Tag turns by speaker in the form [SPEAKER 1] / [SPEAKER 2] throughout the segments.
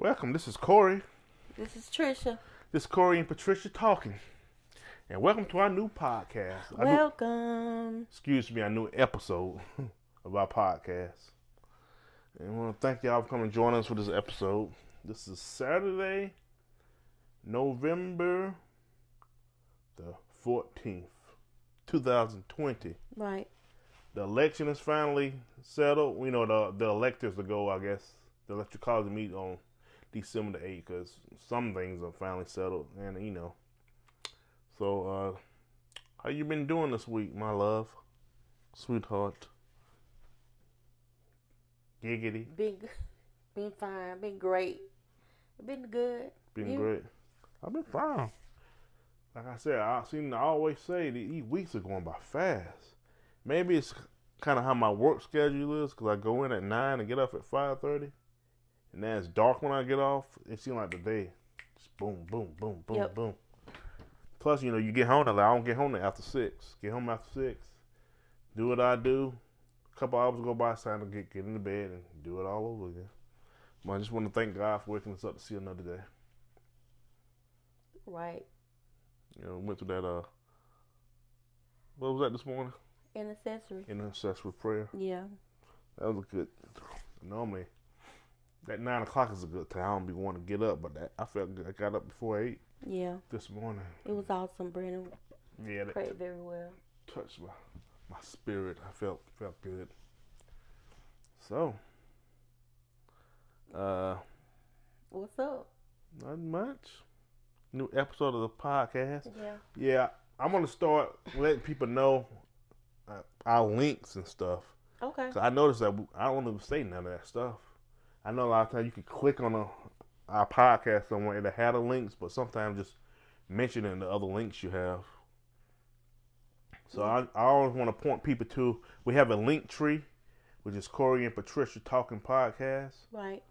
[SPEAKER 1] Welcome. This is Corey.
[SPEAKER 2] This is Trisha.
[SPEAKER 1] This is Corey and Patricia talking. And welcome to our new podcast. Our new-
[SPEAKER 2] Welcome.
[SPEAKER 1] excuse me, our new episode of our podcast. And I want to thank y'all for coming and join us for this episode. This is Saturday, November the 14th, 2020.
[SPEAKER 2] Right.
[SPEAKER 1] The election is finally settled. We know the the electors will go, I guess. The electoral college meet on December the 8th because some things are finally settled. And, you know. So, uh, how you been doing this week, my love? Sweetheart. Giggity.
[SPEAKER 2] Been, been fine. Been great. Been good.
[SPEAKER 1] Been
[SPEAKER 2] You?
[SPEAKER 1] great. I've been fine. Like I said, I seem to always say that these weeks are going by fast. Maybe it's kind of how my work schedule is because I go in at nine and get up at five thirty, and then it's dark when I get off. It seems like the day just boom, boom, boom, boom,
[SPEAKER 2] Yep.
[SPEAKER 1] boom. Plus, you know, you get home. Like, I don't get home after six. Get home after six. Do what I do. A couple hours go by, it's time to get get into bed and do it all over again. But I just want to thank God for waking us up to see another day.
[SPEAKER 2] Right.
[SPEAKER 1] You know, went through that. Uh, what was that this morning?
[SPEAKER 2] An accessory.
[SPEAKER 1] Intercessory prayer.
[SPEAKER 2] Yeah.
[SPEAKER 1] That was a good. Normally, that nine o'clock is a good time. I don't be wanting to get up, but that I felt good. I got up before eight
[SPEAKER 2] Yeah.
[SPEAKER 1] this morning.
[SPEAKER 2] It was awesome. Brandon
[SPEAKER 1] Yeah, that
[SPEAKER 2] prayed very well.
[SPEAKER 1] touched my my spirit. I felt felt good. So, uh,
[SPEAKER 2] What's up?
[SPEAKER 1] not much. New episode of the podcast.
[SPEAKER 2] Yeah.
[SPEAKER 1] Yeah, I'm gonna start letting people know uh, our links and stuff.
[SPEAKER 2] Okay.
[SPEAKER 1] So I noticed that I don't even say none of that stuff. I know a lot of times you can click on a, our podcast somewhere that had the links, but sometimes just mentioning the other links you have. So I, I always want to point people to we have a link tree, which is Corey and Patricia Talking Podcast,
[SPEAKER 2] Right.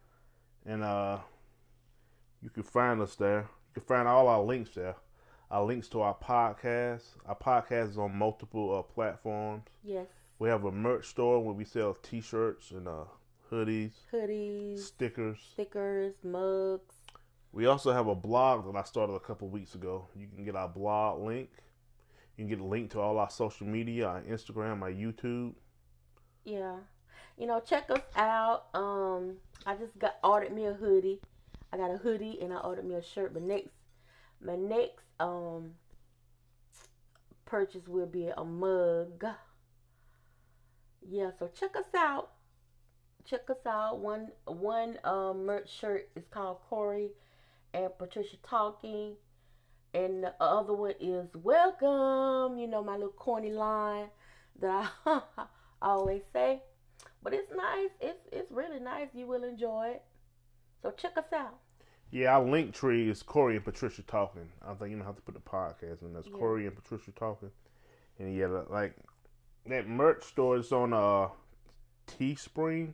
[SPEAKER 1] and uh, you can find us there. You can find all our links there. Our links to our podcast. Our podcast is on multiple uh, platforms.
[SPEAKER 2] Yes.
[SPEAKER 1] We have a merch store where we sell T-shirts and uh, hoodies,
[SPEAKER 2] Hoodies,
[SPEAKER 1] stickers.
[SPEAKER 2] stickers, mugs.
[SPEAKER 1] We also have a blog that I started a couple weeks ago. You can get our blog link. You can get a link to all our social media, our Instagram, our YouTube.
[SPEAKER 2] Yeah. You know, check us out. Um, I just got ordered me a hoodie. I got a hoodie and I ordered me a shirt. But next, my next um purchase will be a mug. Yeah, so check us out. Check us out. One one um merch shirt is called Corey and Patricia talking, and the other one is welcome. You know my little corny line that I always say. But it's nice. It's it's really nice. You will enjoy it. So check us out.
[SPEAKER 1] Yeah, our link tree is Corey and Patricia talking. I think you know how to put the podcast in. That's
[SPEAKER 2] Yeah.
[SPEAKER 1] Corey and Patricia talking. And yeah, like that merch store is on uh Teespring.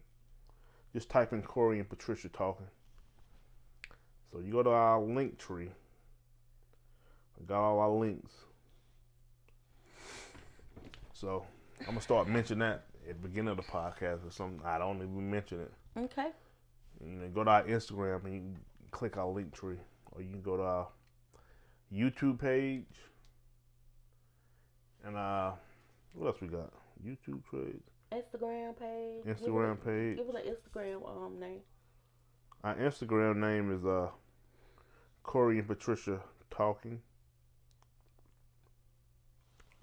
[SPEAKER 1] Just type in Corey and Patricia talking. So you go to our link tree. I got all our links. So I'm gonna start mentioning that at the beginning of the podcast or something. I don't even mention it.
[SPEAKER 2] Okay.
[SPEAKER 1] You know, go to our Instagram and you can click our link tree, or you can go to our YouTube page. And uh, what else we got? YouTube page,
[SPEAKER 2] Instagram page.
[SPEAKER 1] Instagram
[SPEAKER 2] Give
[SPEAKER 1] page.
[SPEAKER 2] give it an Instagram um name.
[SPEAKER 1] Our Instagram name is uh Corey and Patricia talking.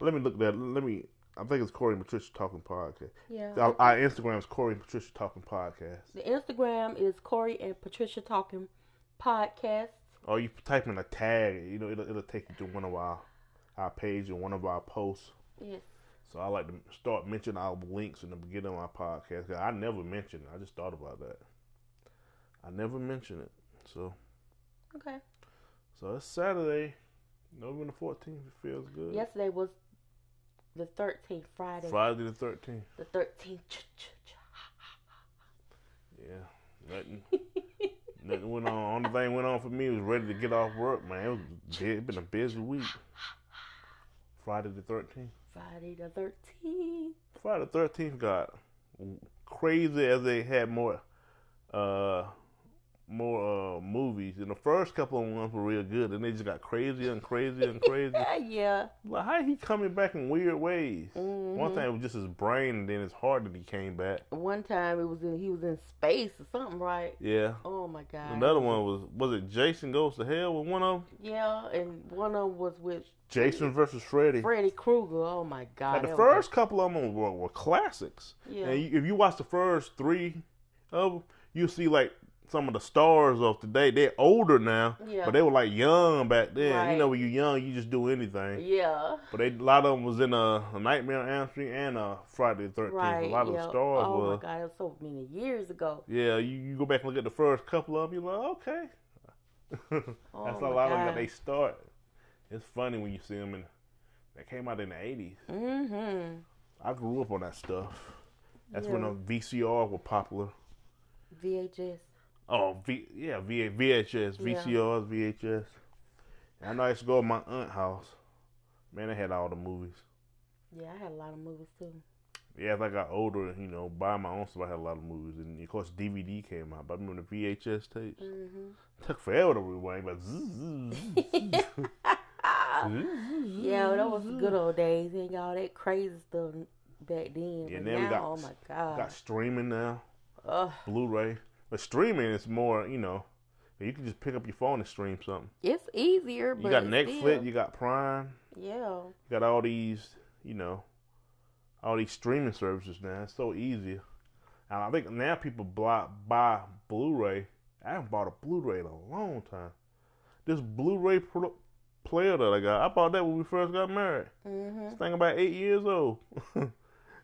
[SPEAKER 1] Let me look that. Let me. I think it's Corey and Patricia talking podcast.
[SPEAKER 2] Yeah.
[SPEAKER 1] Our, our Instagram is Corey and Patricia talking podcast.
[SPEAKER 2] The Instagram is Corey and Patricia Talking Podcast.
[SPEAKER 1] Or you type in a tag, you know, it'll, it'll take you to one of our our page or one of our posts.
[SPEAKER 2] Yes.
[SPEAKER 1] So I like to start mentioning our links in the beginning of my podcast. 'cause I never mentioned it. I just thought about that. I never mentioned it. So
[SPEAKER 2] Okay.
[SPEAKER 1] so it's Saturday, November the fourteenth. It feels good.
[SPEAKER 2] Yesterday was the 13th, Friday.
[SPEAKER 1] Friday the thirteenth.
[SPEAKER 2] The 13th.
[SPEAKER 1] Yeah. Nothing. nothing went on. Only thing went on for me was ready to get off work. Man, it was it been a busy week. Friday the thirteenth.
[SPEAKER 2] Friday the 13th.
[SPEAKER 1] Friday the thirteenth got crazy as they had more uh more movies and the first couple of ones were real good, and they just got crazier and crazier and crazier.
[SPEAKER 2] yeah.
[SPEAKER 1] like how he coming back in weird ways?
[SPEAKER 2] Mhm.
[SPEAKER 1] One time it was just his brain, and then his heart that he came back.
[SPEAKER 2] One time it was in he was in space or something, right?
[SPEAKER 1] Yeah.
[SPEAKER 2] Oh my god.
[SPEAKER 1] Another one was was it Jason Goes to Hell with one of them?
[SPEAKER 2] Yeah, and one of them was with
[SPEAKER 1] Jason versus Freddy.
[SPEAKER 2] Freddy Krueger. Oh my god.
[SPEAKER 1] Like the
[SPEAKER 2] that was-
[SPEAKER 1] first couple of them were, were classics.
[SPEAKER 2] Yeah.
[SPEAKER 1] And if you watch the first three of them, you see like some of the stars of today. They're older now,
[SPEAKER 2] Yeah.
[SPEAKER 1] but they were like young back then.
[SPEAKER 2] Right.
[SPEAKER 1] You know, when you're young, you just do anything.
[SPEAKER 2] yeah.
[SPEAKER 1] But they, a lot of them was in a, a Nightmare on Elm Street and a Friday the Thirteenth.
[SPEAKER 2] Right.
[SPEAKER 1] A lot of the stars
[SPEAKER 2] Oh
[SPEAKER 1] were.
[SPEAKER 2] my god, was so many years ago.
[SPEAKER 1] Yeah, you, you go back and look at the first couple of them, you're like, okay. Oh, That's
[SPEAKER 2] Oh
[SPEAKER 1] a
[SPEAKER 2] my
[SPEAKER 1] lot of them that they start. It's funny when you see them and They came out in the '80s.
[SPEAKER 2] Mm-hmm.
[SPEAKER 1] I grew up on that stuff. That's when the uh, VCR were popular.
[SPEAKER 2] VHS.
[SPEAKER 1] Oh, v, yeah, v, VHS,
[SPEAKER 2] Yeah.
[SPEAKER 1] VCRs, VHS. And I know I used to go to my aunt's house. Man, they had all the movies.
[SPEAKER 2] Yeah, I had a lot of movies too.
[SPEAKER 1] Yeah, as I got older, you know, buying my own stuff, I had a lot of movies. And of course, DVD came out. But I remember the VHS tapes.
[SPEAKER 2] Mm-hmm.
[SPEAKER 1] took forever to rewind, but
[SPEAKER 2] yeah, that was the good old days. Ain't all that crazy stuff back then.
[SPEAKER 1] Yeah,
[SPEAKER 2] but
[SPEAKER 1] now we
[SPEAKER 2] now,
[SPEAKER 1] got-
[SPEAKER 2] oh my god.
[SPEAKER 1] got streaming now,
[SPEAKER 2] Ugh,
[SPEAKER 1] Blu-ray. But streaming is more, you know, you can just pick up your phone and stream something.
[SPEAKER 2] it's easier, but
[SPEAKER 1] You got Netflix,
[SPEAKER 2] still-
[SPEAKER 1] you got Prime,
[SPEAKER 2] yeah.
[SPEAKER 1] you got all these, you know, all these streaming services now. It's so easy. And I think now people buy, buy Blu-ray. I haven't bought a Blu-ray in a long time. This Blu-ray pro- player that I got, I bought that when we first got married.
[SPEAKER 2] Mm-hmm.
[SPEAKER 1] This thing about eight years old.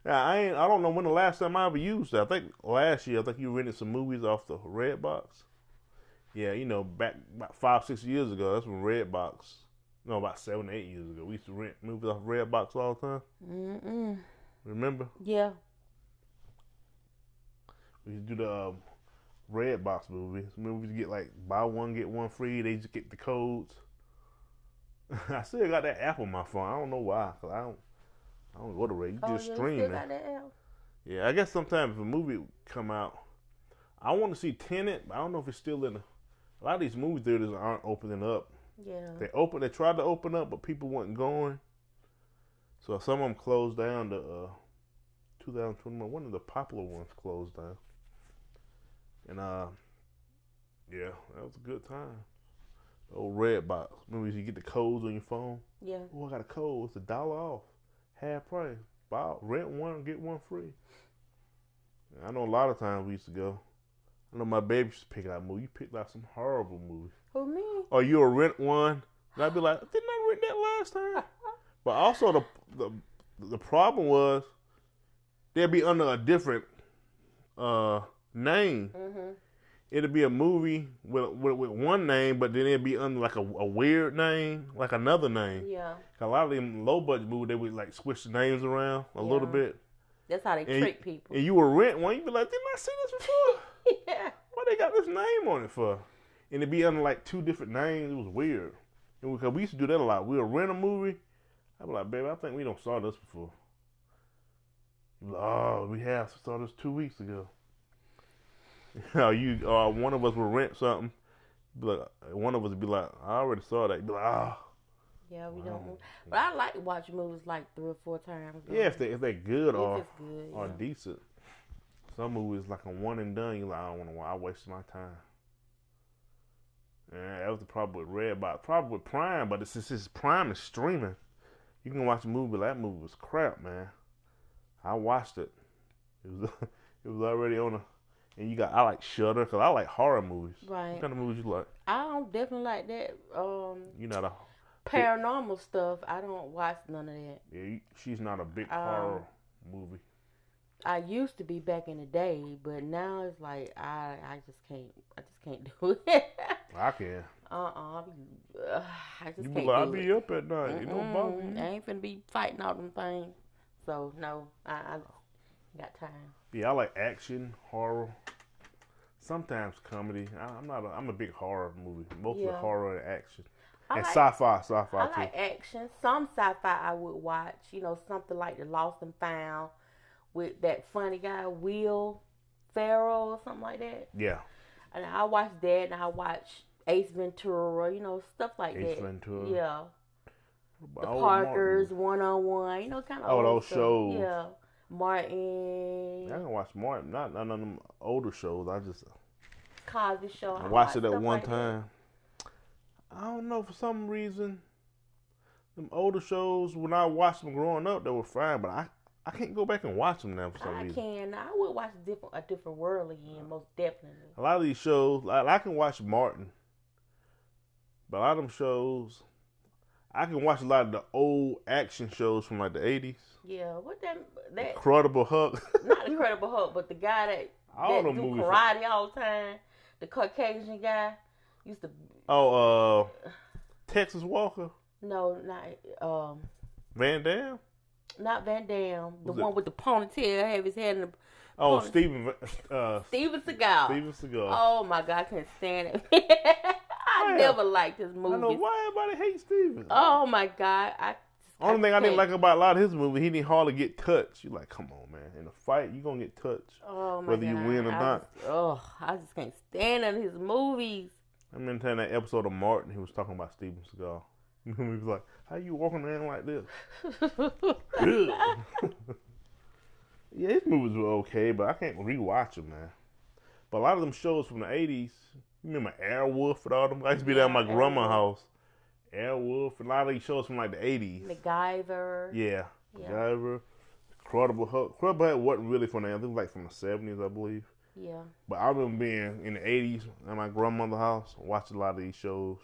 [SPEAKER 1] now I ain't. I don't know when the last time I ever used it. I think last year. I think you rented some movies off the Redbox. Yeah, you know, back about five, six years ago. That's when Redbox. No, about seven, eight years ago. We used to rent movies off Redbox all the time.
[SPEAKER 2] Mm-mm.
[SPEAKER 1] Remember?
[SPEAKER 2] Yeah.
[SPEAKER 1] We used to do the um, Redbox movies. Movies get like buy one get one free. They just get the codes. I still got that app on my phone. I don't know why. Cause I don't. I don't go to Red. You
[SPEAKER 2] oh,
[SPEAKER 1] just
[SPEAKER 2] yeah,
[SPEAKER 1] stream it.
[SPEAKER 2] got that app?
[SPEAKER 1] Yeah, I guess sometimes if a movie come out, I want to see Tenet, but I don't know if it's still in. The, a lot of these movie theaters aren't opening up.
[SPEAKER 2] Yeah.
[SPEAKER 1] They open, they tried to open up, but people weren't going. So some of them closed down. The uh, 2021, one of the popular ones closed down. And uh, yeah, that was a good time. The old Redbox. Remember you get the codes on your phone?
[SPEAKER 2] Yeah.
[SPEAKER 1] Oh, I got a code. It's a dollar off, half price. Buy rent one, get one free. I know a lot of times we used to go. I know my baby used to pick out movies. You picked out some horrible movies.
[SPEAKER 2] Who me?
[SPEAKER 1] Or you'll rent one, and I'd be like, didn't I rent that last time? But also the the the problem was they'd be under a different uh name.
[SPEAKER 2] Mm-hmm.
[SPEAKER 1] It'd be a movie with, with with one name, but then it'd be under like a, a weird name, like another name.
[SPEAKER 2] Yeah.
[SPEAKER 1] A lot of them low budget movies, they would like switch the names around a little bit.
[SPEAKER 2] That's how they
[SPEAKER 1] And-
[SPEAKER 2] trick people.
[SPEAKER 1] And you would rent one, you'd be like, didn't I see this before?
[SPEAKER 2] yeah.
[SPEAKER 1] What they got this name on it for? And it'd be under like two different names. It was weird. And because we used to do that a lot. We would rent a movie. I'd be like, baby, I think we don't saw this before. Like, oh, we have saw this two weeks ago. You know, you uh, one of us would rent something. but like, one of us would be like, I already saw that. Be like, ah,
[SPEAKER 2] Yeah, we
[SPEAKER 1] Wow.
[SPEAKER 2] don't. But I like to watch movies like three or four times. though.
[SPEAKER 1] yeah, if they if they good
[SPEAKER 2] If
[SPEAKER 1] or
[SPEAKER 2] good.
[SPEAKER 1] or
[SPEAKER 2] yeah.
[SPEAKER 1] decent. Some movies like a one and done. You like, I don't want to. I wasted my time. Yeah, that was the problem with Redbox. Problem with Prime, but since it's Prime is streaming, you can watch a movie. That movie was crap, man. I watched it. It was it was already on a. And you got I like Shudder because I like horror movies.
[SPEAKER 2] Right.
[SPEAKER 1] What kind of movies you like?
[SPEAKER 2] I don't definitely like that. Um,
[SPEAKER 1] You're not a.
[SPEAKER 2] paranormal stuff. I don't watch none of that.
[SPEAKER 1] Yeah, you, she's not a big
[SPEAKER 2] Um,
[SPEAKER 1] horror movie.
[SPEAKER 2] I used to be back in the day, but now it's like I I just can't I just can't do it.
[SPEAKER 1] I can.
[SPEAKER 2] uh uh I just
[SPEAKER 1] You be
[SPEAKER 2] can't
[SPEAKER 1] like, I be
[SPEAKER 2] it.
[SPEAKER 1] up at night. It don't bother
[SPEAKER 2] Mm-mm.
[SPEAKER 1] you.
[SPEAKER 2] I ain't finna be fighting all them things. So no, I, I got time.
[SPEAKER 1] Yeah, I like action, horror, sometimes comedy. I, I'm not. A, I'm a big horror movie. Mostly
[SPEAKER 2] Yeah.
[SPEAKER 1] horror and action,
[SPEAKER 2] I
[SPEAKER 1] and
[SPEAKER 2] like,
[SPEAKER 1] sci-fi. Sci-fi
[SPEAKER 2] I
[SPEAKER 1] too.
[SPEAKER 2] like action. Some sci-fi I would watch. You know, something like The Lost and Found with that funny guy Will Ferrell or something like that.
[SPEAKER 1] yeah,
[SPEAKER 2] And I watch that, and I watch Ace Ventura, you know, stuff like
[SPEAKER 1] Ace
[SPEAKER 2] that.
[SPEAKER 1] Ventura.
[SPEAKER 2] Yeah. The
[SPEAKER 1] old
[SPEAKER 2] Parkers, one on one, you know, kind of
[SPEAKER 1] Oh, those
[SPEAKER 2] stuff.
[SPEAKER 1] shows.
[SPEAKER 2] Yeah. Martin,
[SPEAKER 1] I can watch Martin, not none of them older shows. I just
[SPEAKER 2] Cosby Show.
[SPEAKER 1] I watched it at one
[SPEAKER 2] like that.
[SPEAKER 1] time. I don't know for some reason. Them older shows when I watched them growing up, they were fine, but I I can't go back and watch them now for some
[SPEAKER 2] I
[SPEAKER 1] reason.
[SPEAKER 2] I can. I would watch a different a different world again, uh, most definitely.
[SPEAKER 1] A lot of these shows, like I can watch Martin, but a lot of them shows, I can watch a lot of the old action shows from like the eighties.
[SPEAKER 2] Yeah, what that that
[SPEAKER 1] Incredible Hulk.
[SPEAKER 2] not Incredible Hulk, but the guy that
[SPEAKER 1] All
[SPEAKER 2] that do karate all the time, the Caucasian guy used to
[SPEAKER 1] Oh, uh, Texas Walker,
[SPEAKER 2] no not um
[SPEAKER 1] Van Damme.
[SPEAKER 2] not Van Damme. the
[SPEAKER 1] Was it-
[SPEAKER 2] one with the ponytail, have his head in the
[SPEAKER 1] Oh,
[SPEAKER 2] Pony-
[SPEAKER 1] Steven, uh,
[SPEAKER 2] Steven Seagal.
[SPEAKER 1] Steven Seagal.
[SPEAKER 2] Oh my God, I couldn't stand it. I
[SPEAKER 1] Why?
[SPEAKER 2] never liked his movie.
[SPEAKER 1] I know why everybody hates Steven.
[SPEAKER 2] Oh my God, I.
[SPEAKER 1] Only thing I didn't like about a lot of his movies, he didn't hardly get touched. You like, come on, man. In a fight, you gonna get touched.
[SPEAKER 2] Oh my
[SPEAKER 1] whether you win or
[SPEAKER 2] I
[SPEAKER 1] not.
[SPEAKER 2] Just, oh, I just can't stand on his movies.
[SPEAKER 1] I remember telling that episode of Martin, he was talking about Steven Seagal. he was like, "How you walking around like this?" Yeah, his movies were okay, but I can't rewatch them, man. But a lot of them shows from the '80s, you remember Airwolf and all them? I used to be down at my
[SPEAKER 2] Yeah,
[SPEAKER 1] grandma's
[SPEAKER 2] Airwolf.
[SPEAKER 1] house. Airwolf, and a lot of these shows from like the '80s.
[SPEAKER 2] MacGyver.
[SPEAKER 1] Yeah,
[SPEAKER 2] Yeah.
[SPEAKER 1] MacGyver, Incredible Hulk. Incredible Hulk wasn't really from the I think like from the '70s, I believe.
[SPEAKER 2] Yeah.
[SPEAKER 1] But I remember being in the '80s at my grandmother's house, watching a lot of these shows.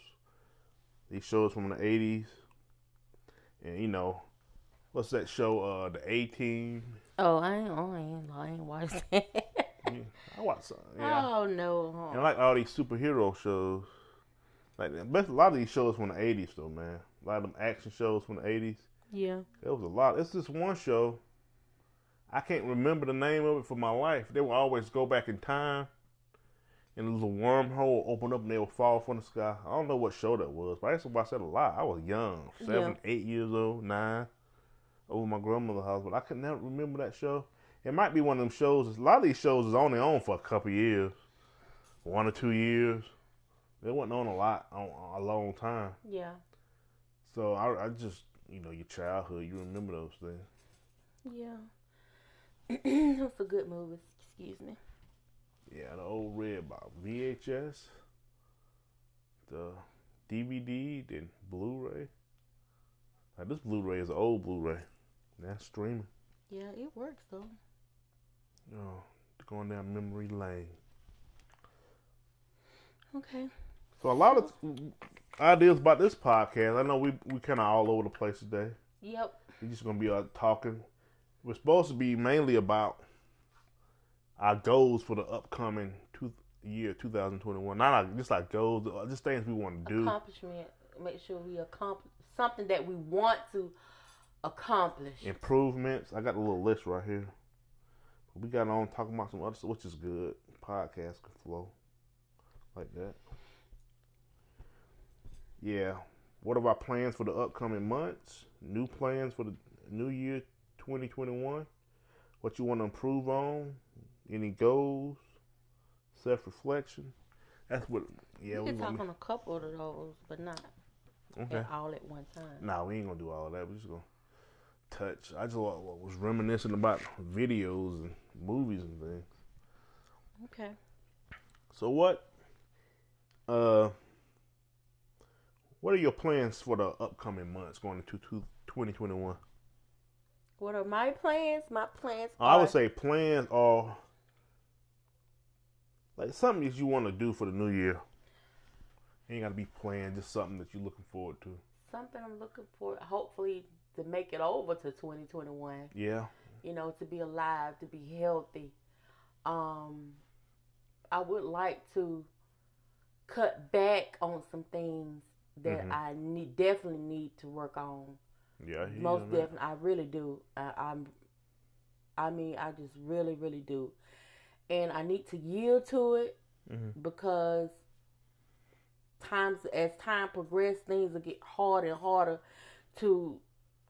[SPEAKER 1] These shows from the '80s, and you know, what's that show? Uh, the A Team.
[SPEAKER 2] Oh, I ain't, oh, I ain't, I ain't watched that.
[SPEAKER 1] I watched some. Yeah,
[SPEAKER 2] Oh no. Uh-huh.
[SPEAKER 1] and I like all these superhero shows. Like the best, a lot of these shows from the '80s, though, man. A lot of them action shows from the '80s.
[SPEAKER 2] Yeah.
[SPEAKER 1] There was a lot. It's this one show. I can't remember the name of it for my life. They would always go back in time, and a little wormhole open up, and they would fall from the sky. I don't know what show that was, but I used to watch that a lot. I was young, seven, eight years old, nine, over my grandmother's house, but I could never remember that show. It might be one of them shows. A lot of these shows is only on for a couple years, one or two years. They wasn't on a lot, on a long time.
[SPEAKER 2] Yeah.
[SPEAKER 1] So I, I just, you know, your childhood, you remember those things.
[SPEAKER 2] Yeah. Those are good movies. Excuse me.
[SPEAKER 1] Yeah, the old Redbox, VHS, the DVD, then Blu-ray. Like this Blu-ray is an old Blu-ray. That's streaming.
[SPEAKER 2] Yeah, it works though.
[SPEAKER 1] Oh, going down memory lane.
[SPEAKER 2] Okay.
[SPEAKER 1] So a lot of ideas about this podcast. I know we we kind of all over the place today.
[SPEAKER 2] Yep.
[SPEAKER 1] We're just gonna be uh, talking. We're supposed to be mainly about our goals for the upcoming two, year 2021. Not like, just like goals, uh, just things we want to do.
[SPEAKER 2] Accomplishment. Make sure we accomplish something that we want to accomplish.
[SPEAKER 1] Improvements. I got a little list right here. We got on talking about some other stuff, which is good. Podcast can flow like that. Yeah. What are our plans for the upcoming months? New plans for the new year 2021? What you want to improve on? Any goals? Self reflection? That's what. Yeah,
[SPEAKER 2] we can talk on a couple of those, but not
[SPEAKER 1] Okay.
[SPEAKER 2] at all at one time.
[SPEAKER 1] Nah, we ain't gonna do all of that. We're just gonna touch. I just wa- wa- was reminiscing about videos and movies and things.
[SPEAKER 2] Okay.
[SPEAKER 1] So what? Uh, what are your plans for the upcoming months going into two- 2021?
[SPEAKER 2] What are my plans? My plans
[SPEAKER 1] I would say plans are like something that you want to do for the new year. Ain't gotta be planned, just something that you're looking forward to.
[SPEAKER 2] something I'm looking for. Hopefully to make it over to 2021.
[SPEAKER 1] Yeah.
[SPEAKER 2] You know, to be alive, to be healthy. Um, I would like to cut back on some things that
[SPEAKER 1] Mhm.
[SPEAKER 2] I need definitely need to work on.
[SPEAKER 1] Yeah. I hear you
[SPEAKER 2] Most definitely, I really do. I, I'm, I mean, I just really, really do, and I need to yield to it
[SPEAKER 1] Mhm.
[SPEAKER 2] because times as time progresses, things will get harder and harder to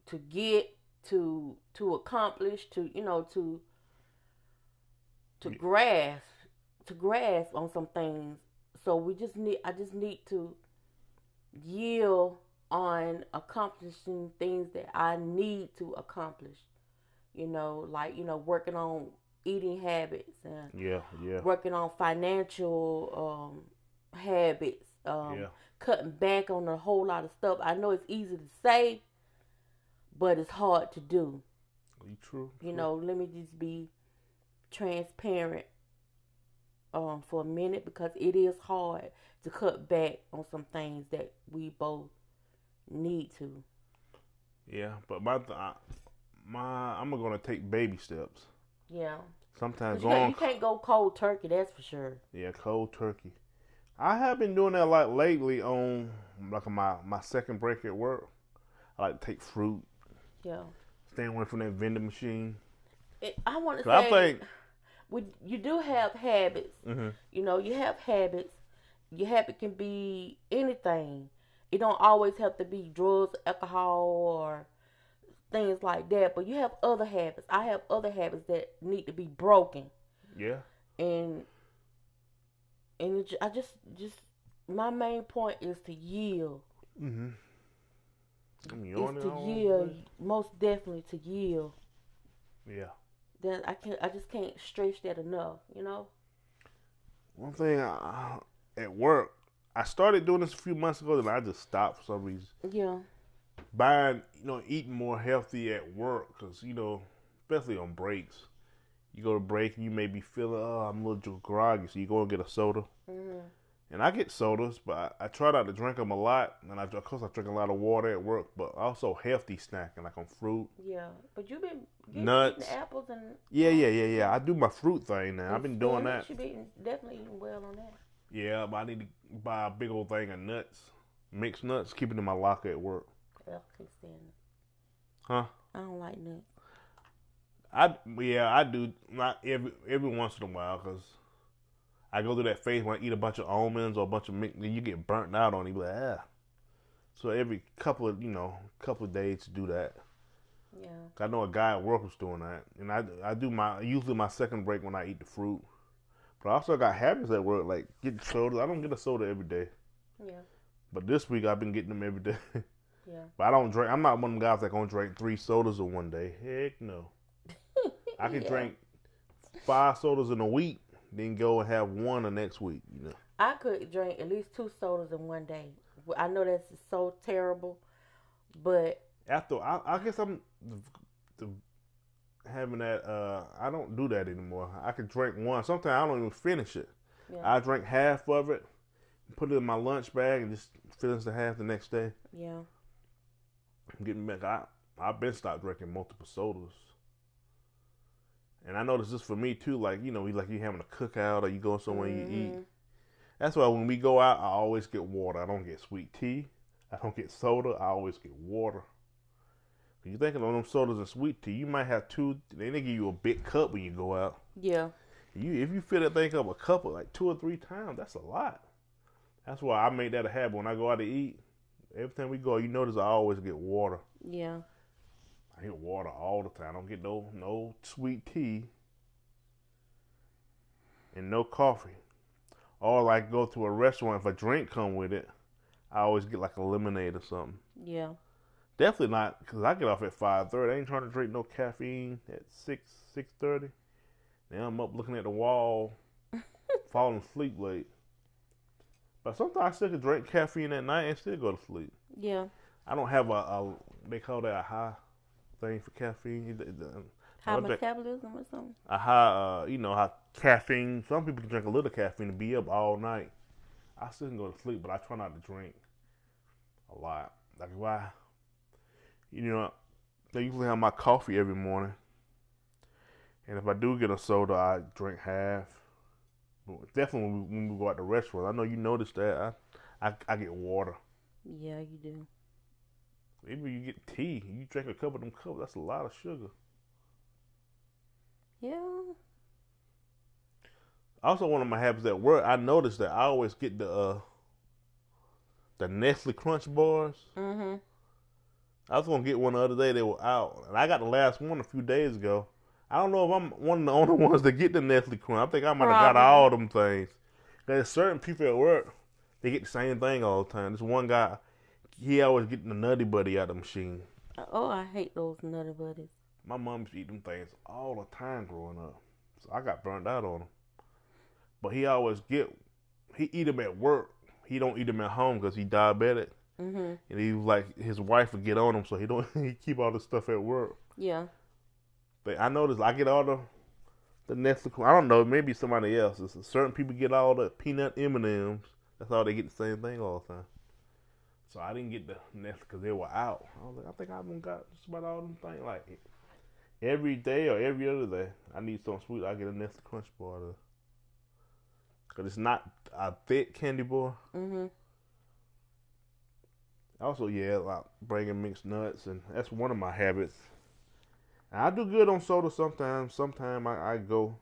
[SPEAKER 2] to get to to accomplish to you know to to
[SPEAKER 1] Yeah.
[SPEAKER 2] grasp to grasp on some things. so we just need. I just need to yield on accomplishing things that I need to accomplish. You know, like you know, working on eating habits and
[SPEAKER 1] Yeah, yeah,
[SPEAKER 2] working on financial um, habits, um,
[SPEAKER 1] yeah.
[SPEAKER 2] cutting back on a whole lot of stuff. I know it's easy to say, but it's hard to do.
[SPEAKER 1] You true.
[SPEAKER 2] You
[SPEAKER 1] true.
[SPEAKER 2] know, let me just be transparent um, for a minute because it is hard to cut back on some things that we both need to.
[SPEAKER 1] Yeah, but my th- I- my I'm gonna take baby steps.
[SPEAKER 2] Yeah.
[SPEAKER 1] Sometimes
[SPEAKER 2] You
[SPEAKER 1] going
[SPEAKER 2] you can't go cold turkey, that's for sure.
[SPEAKER 1] yeah cold turkey. I have been doing that like lately on like my my second break at work. I like to take fruit,
[SPEAKER 2] Yeah.
[SPEAKER 1] stay away from that vending machine.
[SPEAKER 2] It, I want to
[SPEAKER 1] 'Cause I
[SPEAKER 2] say,
[SPEAKER 1] think
[SPEAKER 2] we, you do have habits.
[SPEAKER 1] hmm
[SPEAKER 2] You know, you have habits. Your habit can be anything. It don't always have to be drugs, alcohol, or things like that. But you have other habits. I have other habits that need to be broken,
[SPEAKER 1] yeah,
[SPEAKER 2] and and it, I just just my main point is to yield.
[SPEAKER 1] hmm I'm yawning
[SPEAKER 2] to yield, most definitely to yield.
[SPEAKER 1] Yeah.
[SPEAKER 2] That I can not I just can't stretch that enough. You know.
[SPEAKER 1] One thing I, at work, I started doing this a few months ago, and I just stopped for some reason.
[SPEAKER 2] Yeah.
[SPEAKER 1] Buying, you know, eating more healthy at work, because you know, especially on breaks, you go to break and you may be feeling, oh, I'm a little groggy, so you go and get a soda.
[SPEAKER 2] hmm
[SPEAKER 1] And I get sodas, but I, I try not to drink them a lot, and I, of course I drink a lot of water at work, but also healthy snacking like on fruit.
[SPEAKER 2] Yeah, but you've been you
[SPEAKER 1] Nuts.
[SPEAKER 2] eating apples and
[SPEAKER 1] Yeah, yeah, yeah, yeah. I do my fruit thing now. I've been doing that.
[SPEAKER 2] You've been definitely eating well on that.
[SPEAKER 1] Yeah, but I need to buy a big old thing of nuts, mixed nuts, keep it in my locker at work.
[SPEAKER 2] I can't stand it.
[SPEAKER 1] Huh?
[SPEAKER 2] I don't like nuts.
[SPEAKER 1] I yeah, I do not every every once in a while because I go through that phase when I eat a bunch of almonds or a bunch of then you get burnt out on it. You like, ah. So every couple of you know couple of days to do that.
[SPEAKER 2] Yeah,
[SPEAKER 1] I know a guy at work was doing that, and I I do my usually my second break when I eat the fruit. But I also got habits at work like getting sodas. I don't get a soda every day,
[SPEAKER 2] yeah,
[SPEAKER 1] but this week I've been getting them every day.
[SPEAKER 2] yeah.
[SPEAKER 1] but I don't drink. I'm not one of them guys that gonna drink three sodas in one day. Heck no. I can
[SPEAKER 2] Yeah.
[SPEAKER 1] drink five sodas in a week, then go and have one the next week. You know.
[SPEAKER 2] I could drink at least two sodas in one day. I know that's so terrible, but
[SPEAKER 1] After I, I guess I'm the, the, having that. Uh, I don't do that anymore. I can drink one. Sometimes I don't even finish it.
[SPEAKER 2] yeah,
[SPEAKER 1] I drink half of it, put it in my lunch bag, and just finish the half the next day.
[SPEAKER 2] yeah,
[SPEAKER 1] I'm getting back. I I've been stopped drinking multiple sodas. And I notice this for me too. Like you know, like you having a cookout or you go somewhere and you eat.
[SPEAKER 2] Mhm.
[SPEAKER 1] That's why when we go out, I always get water. I don't get sweet tea. I don't get soda. I always get water. You thinking of them sodas and sweet tea? You might have two. They they give you a big cup when you go out.
[SPEAKER 2] yeah,
[SPEAKER 1] You if you fill that thing up a couple like two or three times, that's a lot. That's why I made that a habit when I go out to eat. Every time we go, you notice I always get water.
[SPEAKER 2] yeah,
[SPEAKER 1] I get water all the time. I don't get no no sweet tea and no coffee. Or like go to a restaurant if a drink come with it, I always get like a lemonade or something.
[SPEAKER 2] yeah,
[SPEAKER 1] Definitely not because I get off at five thirty. I ain't trying to drink no caffeine at six six thirty. Now I'm up looking at the wall, falling asleep late. But sometimes I still can drink caffeine at night and still go to sleep.
[SPEAKER 2] yeah.
[SPEAKER 1] I don't have a, a they call that a high thing for caffeine. It-
[SPEAKER 2] High metabolism or something.
[SPEAKER 1] a high, uh, you know, how caffeine. Some people can drink a little caffeine and be up all night. I still can go to sleep, but I try not to drink a lot. Like why? You know, I usually have my coffee every morning, and if I do get a soda, I drink half. But definitely when we, when we go out to restaurants, I know you noticed that I, I I get water.
[SPEAKER 2] Yeah, you do.
[SPEAKER 1] Even you get tea, you drink a cup of them cups. That's a lot of sugar.
[SPEAKER 2] Yeah,
[SPEAKER 1] Also, one of my habits at work, I noticed that I always get the uh, the Nestle Crunch bars.
[SPEAKER 2] mhm.
[SPEAKER 1] I was gonna get one the other day. They were out, and I got the last one a few days ago. I don't know if I'm one of the only ones that get the Nestle Crunch. I think I might have got all them things. There's certain people at work, they get the same thing all the time. This one guy, he always getting the nutty buddy out of the machine.
[SPEAKER 2] Oh, I hate those nutty buddies.
[SPEAKER 1] My mom used to eat them things all the time growing up, so I got burned out on them. But he always get, he eat them at work. He don't eat them at home because he diabetic,
[SPEAKER 2] Mhm.
[SPEAKER 1] and he was like his wife would get on him, so he don't he keep all the stuff at work.
[SPEAKER 2] Yeah.
[SPEAKER 1] But I noticed I get all the the Nestle. I don't know, maybe somebody else. It's certain people get all the peanut M and M's. That's all they get the same thing all the time. So I didn't get the Nestle because they were out. I was like, I think I've got just about all them things. Like every day or every other day, I need something sweet. I get a Nestle Crunch bar. To, Cause it's not a thick candy bar.
[SPEAKER 2] Mhm.
[SPEAKER 1] Also, yeah, like bringing mixed nuts, and that's one of my habits. And I do good on soda sometimes. Sometimes I, I go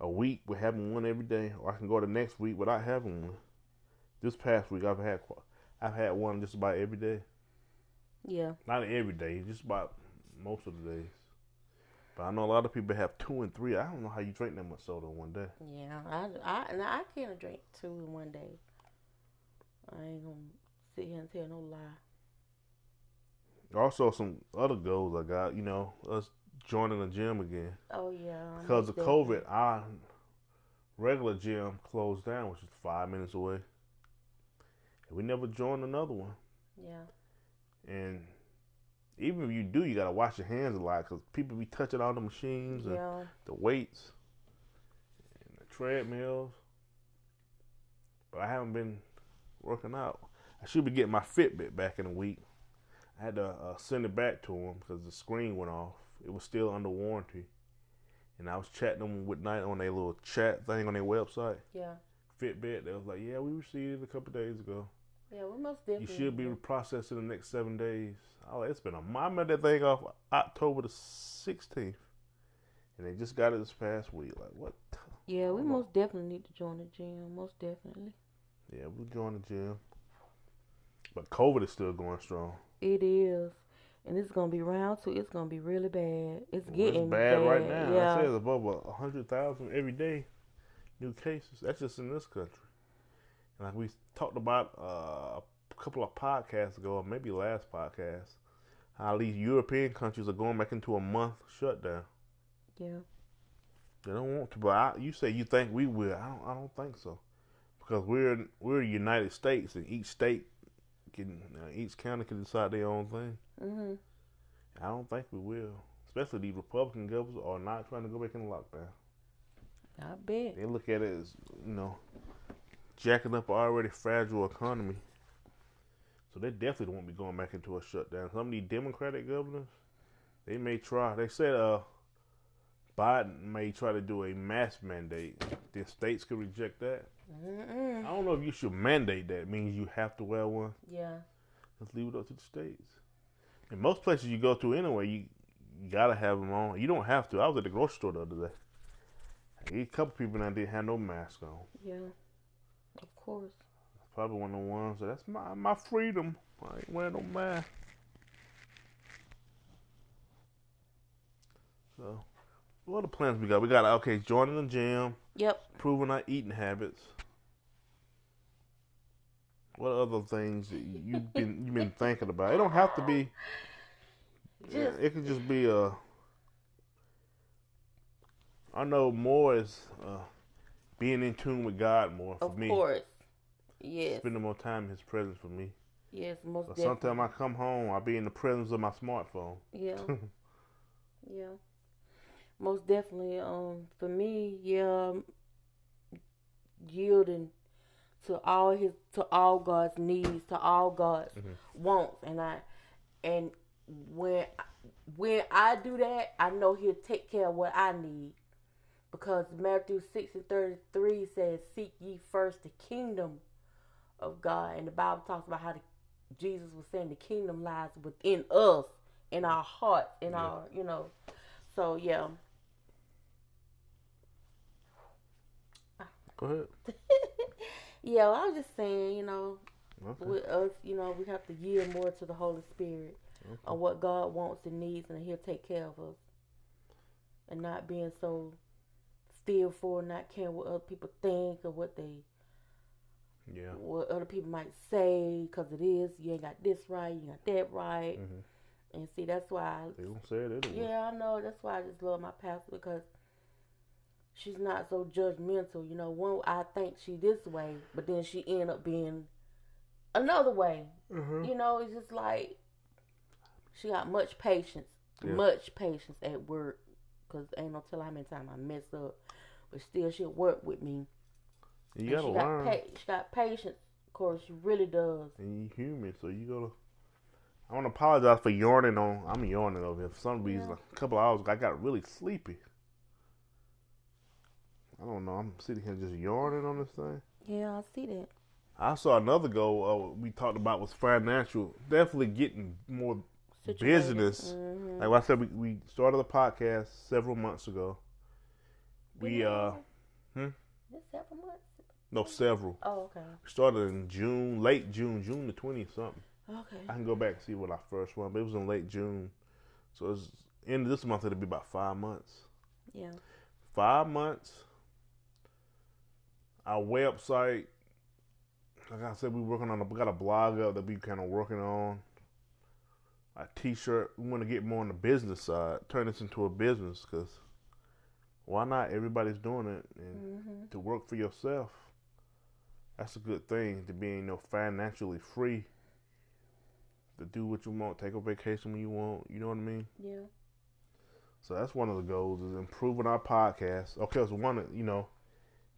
[SPEAKER 1] a week with having one every day, or I can go the next week without having one. This past week, I've had I've had one just about every day.
[SPEAKER 2] Yeah.
[SPEAKER 1] Not every day, just about most of the days. But I know a lot of people have two and three. I don't know how you drink that much soda in one day.
[SPEAKER 2] Yeah. I I I can't drink two in one day. I ain't gonna sit here and tell no lie.
[SPEAKER 1] Also, some other goals I got. You know, us joining the gym again.
[SPEAKER 2] Oh yeah.
[SPEAKER 1] Because of COVID, our regular gym closed down, which is five minutes away. We never joined another one.
[SPEAKER 2] Yeah.
[SPEAKER 1] And even if you do, you gotta wash your hands a lot because people be touching all the machines and
[SPEAKER 2] Yeah.
[SPEAKER 1] the weights and the treadmills. But I haven't been working out. I should be getting my Fitbit back in a week. I had to uh, send it back to him because the screen went off. It was still under warranty. And I was chatting them with night on their little chat thing on their website,
[SPEAKER 2] Yeah.
[SPEAKER 1] Fitbit. They was like, "Yeah, we received it a couple days ago.
[SPEAKER 2] Yeah. We most definitely.
[SPEAKER 1] You should be processed in the next seven days." Oh, it's been a month. I met that thing off October the sixteenth, and they just got it this past week. Like, what?
[SPEAKER 2] Yeah. We most definitely need to join the gym. Most definitely.
[SPEAKER 1] Yeah, we join the gym, but COVID is still going strong.
[SPEAKER 2] It is. And it's gonna be round two. It's gonna be really bad. It's getting
[SPEAKER 1] it's bad, right now.
[SPEAKER 2] Yeah.
[SPEAKER 1] It says above a hundred thousand every day new cases. That's just in this country. And like we talked about uh, a couple of podcasts ago, or maybe last podcast, how these European countries are going back into a month shutdown.
[SPEAKER 2] yeah.
[SPEAKER 1] They don't want to, but I, you say you think we will. I don't. I don't think so, because we're we're United States, and each state can, uh, each county can decide their own thing.
[SPEAKER 2] Mhm.
[SPEAKER 1] I don't think we will. Especially these Republican governors are not trying to go back in lockdown.
[SPEAKER 2] I bet.
[SPEAKER 1] They look at it as, you know, jacking up an already fragile economy. So they definitely won't be going back into a shutdown. Some of these Democratic governors, they may try. They said uh, Biden may try to do a mask mandate. Then states could reject that. I
[SPEAKER 2] Mm-mm.
[SPEAKER 1] don't know if you should mandate that. means you have to wear one.
[SPEAKER 2] Yeah.
[SPEAKER 1] Let's leave it up to the states. In most places you go to anyway, you you gotta have them on. You don't have to. I was at the grocery store the other day. A couple people that didn't have no mask on.
[SPEAKER 2] Yeah. Of course.
[SPEAKER 1] Probably one of the ones that that's my my freedom. I ain't wearing no mask. So, what are the plans we got? We got okay, joining the gym,
[SPEAKER 2] Yep.
[SPEAKER 1] improving our eating habits. What other things that you- you've been you've been thinking about? It don't have to be.
[SPEAKER 2] Just
[SPEAKER 1] it could just be a. I know more is uh, being in tune with God more for
[SPEAKER 2] of
[SPEAKER 1] me.
[SPEAKER 2] course. Yes.
[SPEAKER 1] Spending more time in His presence for me.
[SPEAKER 2] Yes. Most definitely.
[SPEAKER 1] sometimes I come home, I'll be in the presence of my smartphone.
[SPEAKER 2] Yeah. yeah. Most definitely. Um, for me, yeah, yielding to all his to all God's needs, to all God's
[SPEAKER 1] Mhm.
[SPEAKER 2] wants, and I and when when I do that, I know He'll take care of what I need. Because Matthew six and thirty three says, "Seek ye first the kingdom of God," and the Bible talks about how the, Jesus was saying the kingdom lies within us, in our hearts, in
[SPEAKER 1] Yeah.
[SPEAKER 2] our you know. So yeah,
[SPEAKER 1] Go ahead.
[SPEAKER 2] yeah. I was just saying, you know,
[SPEAKER 1] Okay.
[SPEAKER 2] with us, you know, we have to yield more to the Holy Spirit
[SPEAKER 1] Okay.
[SPEAKER 2] on what God wants and needs, and He'll take care of us, and not being so fearful, not caring what other people think or what they
[SPEAKER 1] Yeah.
[SPEAKER 2] what other people might say because it is you ain't got this right, you got that right,
[SPEAKER 1] Mhm.
[SPEAKER 2] and see that's why.
[SPEAKER 1] They gonna say it anyway.
[SPEAKER 2] Yeah, I know. That's why I just love my pastor because she's not so judgmental. You know, one I think she this way, but then she end up being another way.
[SPEAKER 1] Mhm.
[SPEAKER 2] You know, it's just like she got much patience,
[SPEAKER 1] Yeah.
[SPEAKER 2] much patience at work. Cause ain't no tell how many times I mess up, but still she'll work with me.
[SPEAKER 1] You
[SPEAKER 2] And
[SPEAKER 1] gotta
[SPEAKER 2] she
[SPEAKER 1] learn.
[SPEAKER 2] got pa- she got patience. Of course, she really does.
[SPEAKER 1] and you human, so you gotta. I want to apologize for yawning on. I'm yawning over here for some reason.
[SPEAKER 2] Yeah.
[SPEAKER 1] A couple hours ago, I got really sleepy. I don't know. I'm sitting here just yawning on this thing.
[SPEAKER 2] Yeah, I see that.
[SPEAKER 1] I saw another goal uh, we talked about was financial. Definitely getting more
[SPEAKER 2] Situated.
[SPEAKER 1] business.
[SPEAKER 2] Mhm.
[SPEAKER 1] Like I said, we, we started a podcast several months ago. We uh
[SPEAKER 2] This several months.
[SPEAKER 1] no several.
[SPEAKER 2] Oh, okay.
[SPEAKER 1] We started in June, late June, June the twentieth something.
[SPEAKER 2] Okay.
[SPEAKER 1] I can go back and see what our first one, but it was in late June. So it's end of this month it'll be about five months.
[SPEAKER 2] Yeah.
[SPEAKER 1] Five months. Our website, like I said, we're working on. A, we got a blog up that we kind of working on. A T-shirt. We want to get more on the business side, turn this into a business, because why not? Everybody's doing it, and
[SPEAKER 2] hmm
[SPEAKER 1] to work for yourself. That's a good thing to be, you know, financially free. To do what you want, take a vacation when you want. You know what I mean?
[SPEAKER 2] Yeah.
[SPEAKER 1] So that's one of the goals is improving our podcast. Okay, so one, you know,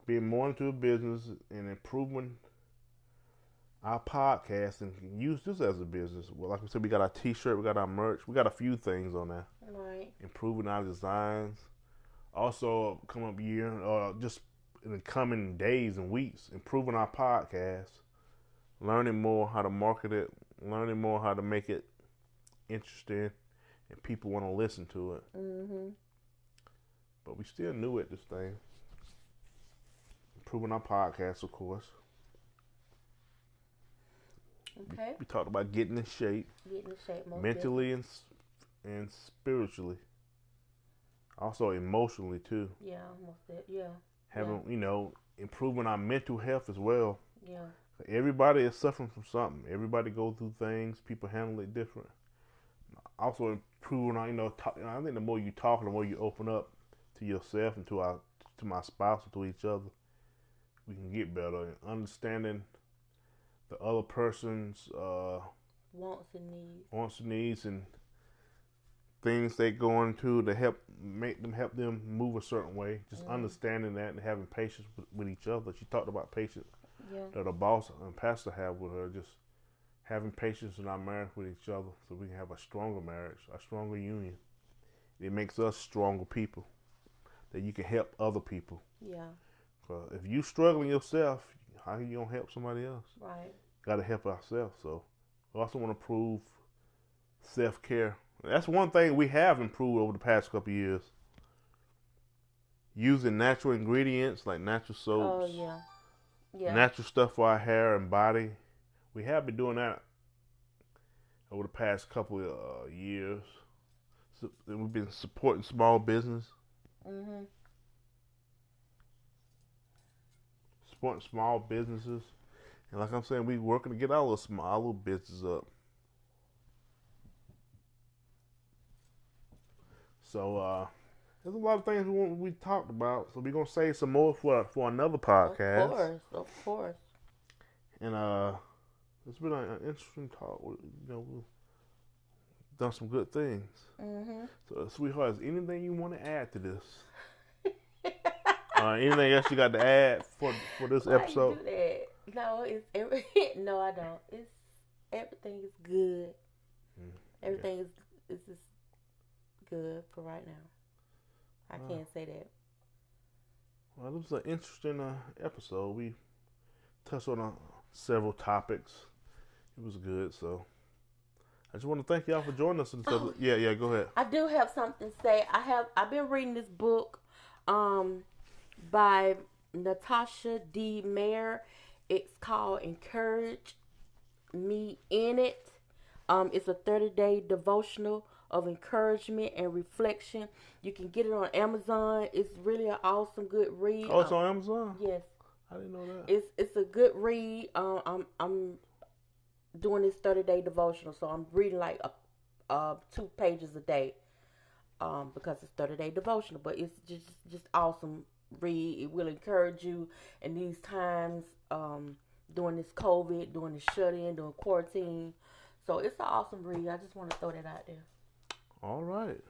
[SPEAKER 1] being more into a business and improving our podcast and use this as a business. Well, like we said, we got our T-shirt, we got our merch, we got a few things on there.
[SPEAKER 2] Right.
[SPEAKER 1] Improving our designs. Also, come up year, uh, just in the coming days and weeks, improving our podcast, learning more how to market it, learning more how to make it interesting, and people want to listen to it.
[SPEAKER 2] hmm
[SPEAKER 1] But we still new at this thing. Improving our podcast, of course.
[SPEAKER 2] Okay.
[SPEAKER 1] We talked about getting in shape
[SPEAKER 2] Getting in shape
[SPEAKER 1] mentally and and spiritually. Also emotionally too.
[SPEAKER 2] Yeah, most that. Yeah.
[SPEAKER 1] Having you know improving our mental health as well.
[SPEAKER 2] Yeah.
[SPEAKER 1] Everybody is suffering from something. Everybody go through things. People handle it different. Also improving our you know talk, I think the more you talk, the more you open up to yourself and to our to my spouse and to each other, we can get better and understanding the other person's uh,
[SPEAKER 2] Wants and needs.
[SPEAKER 1] wants and needs and things they go into to help make them help them move a certain way. Just
[SPEAKER 2] Mhm.
[SPEAKER 1] understanding that and having patience with, with each other. She talked about patience
[SPEAKER 2] Yeah.
[SPEAKER 1] that a boss and pastor have with her. Just having patience in our marriage with each other, so we can have a stronger marriage, a stronger union. It makes us stronger people that you can help other people.
[SPEAKER 2] Yeah.
[SPEAKER 1] 'Cause if you struggling yourself, how you gonna help somebody else?
[SPEAKER 2] Right.
[SPEAKER 1] got to help ourselves. So we also want to prove self care. That's one thing we have improved over the past couple of years. Using natural ingredients like natural
[SPEAKER 2] Oh
[SPEAKER 1] soaps,
[SPEAKER 2] yeah. Yeah.
[SPEAKER 1] natural stuff for our hair and body. We have been doing that over the past couple of uh, years. So, we've been supporting small business,
[SPEAKER 2] mhm.
[SPEAKER 1] supporting small businesses. And like I'm saying, we working to get our little small little business up. So uh there's a lot of things we we talked about. So we're gonna save some more for for another podcast.
[SPEAKER 2] Of course. Of course.
[SPEAKER 1] And uh it's been an interesting talk. You know, we've done some good things.
[SPEAKER 2] Mhm.
[SPEAKER 1] So, sweetheart, is anything you want to add to this? uh, anything else you got to add for for this
[SPEAKER 2] Why
[SPEAKER 1] episode?
[SPEAKER 2] No, it's every. no, I don't. It's everything is good.
[SPEAKER 1] Mm,
[SPEAKER 2] Everything is is just good for right now. I
[SPEAKER 1] Wow.
[SPEAKER 2] can't say that.
[SPEAKER 1] Well, it was an interesting uh, episode. We touched on uh, several topics. It was good. So I just want to thank y'all for joining us.
[SPEAKER 2] Oh.
[SPEAKER 1] Yeah, yeah. Go ahead.
[SPEAKER 2] I do have something to say. I have I've been reading this book um by Natasha D. Mayer. It's called Encourage Me in It. Um it's a 30 day devotional of encouragement and reflection. You can get it on Amazon. It's really an awesome, good read.
[SPEAKER 1] Oh, it's
[SPEAKER 2] Um,
[SPEAKER 1] on Amazon.
[SPEAKER 2] Yes,
[SPEAKER 1] I didn't know that.
[SPEAKER 2] it's it's a good read. Um, I'm I'm doing this 30 day devotional, so I'm reading like a, uh two pages a day. Um, because it's 30 day devotional, but it's just just awesome read. It will encourage you in these times. Um, during this COVID, during the shut in, during quarantine. So it's an awesome read. I just want to throw that out there.
[SPEAKER 1] All right.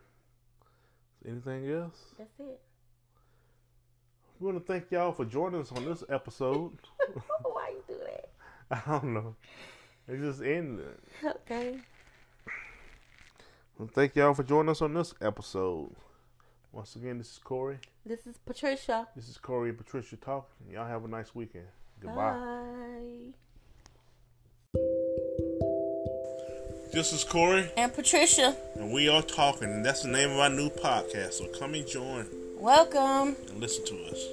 [SPEAKER 1] Anything else?
[SPEAKER 2] That's it.
[SPEAKER 1] We want to thank y'all for joining us on this episode.
[SPEAKER 2] Why you do that?
[SPEAKER 1] I don't know. It just ended.
[SPEAKER 2] Okay.
[SPEAKER 1] Well, thank y'all for joining us on this episode. Once again, this is Corey.
[SPEAKER 2] This is Patricia.
[SPEAKER 1] This is Corey and Patricia talking. Y'all have a nice weekend. Goodbye.
[SPEAKER 2] Bye.
[SPEAKER 1] This is Corey,
[SPEAKER 2] And Patricia,
[SPEAKER 1] and we are talking, and that's the name of our new podcast. So come and join
[SPEAKER 2] welcome.
[SPEAKER 1] and listen to us.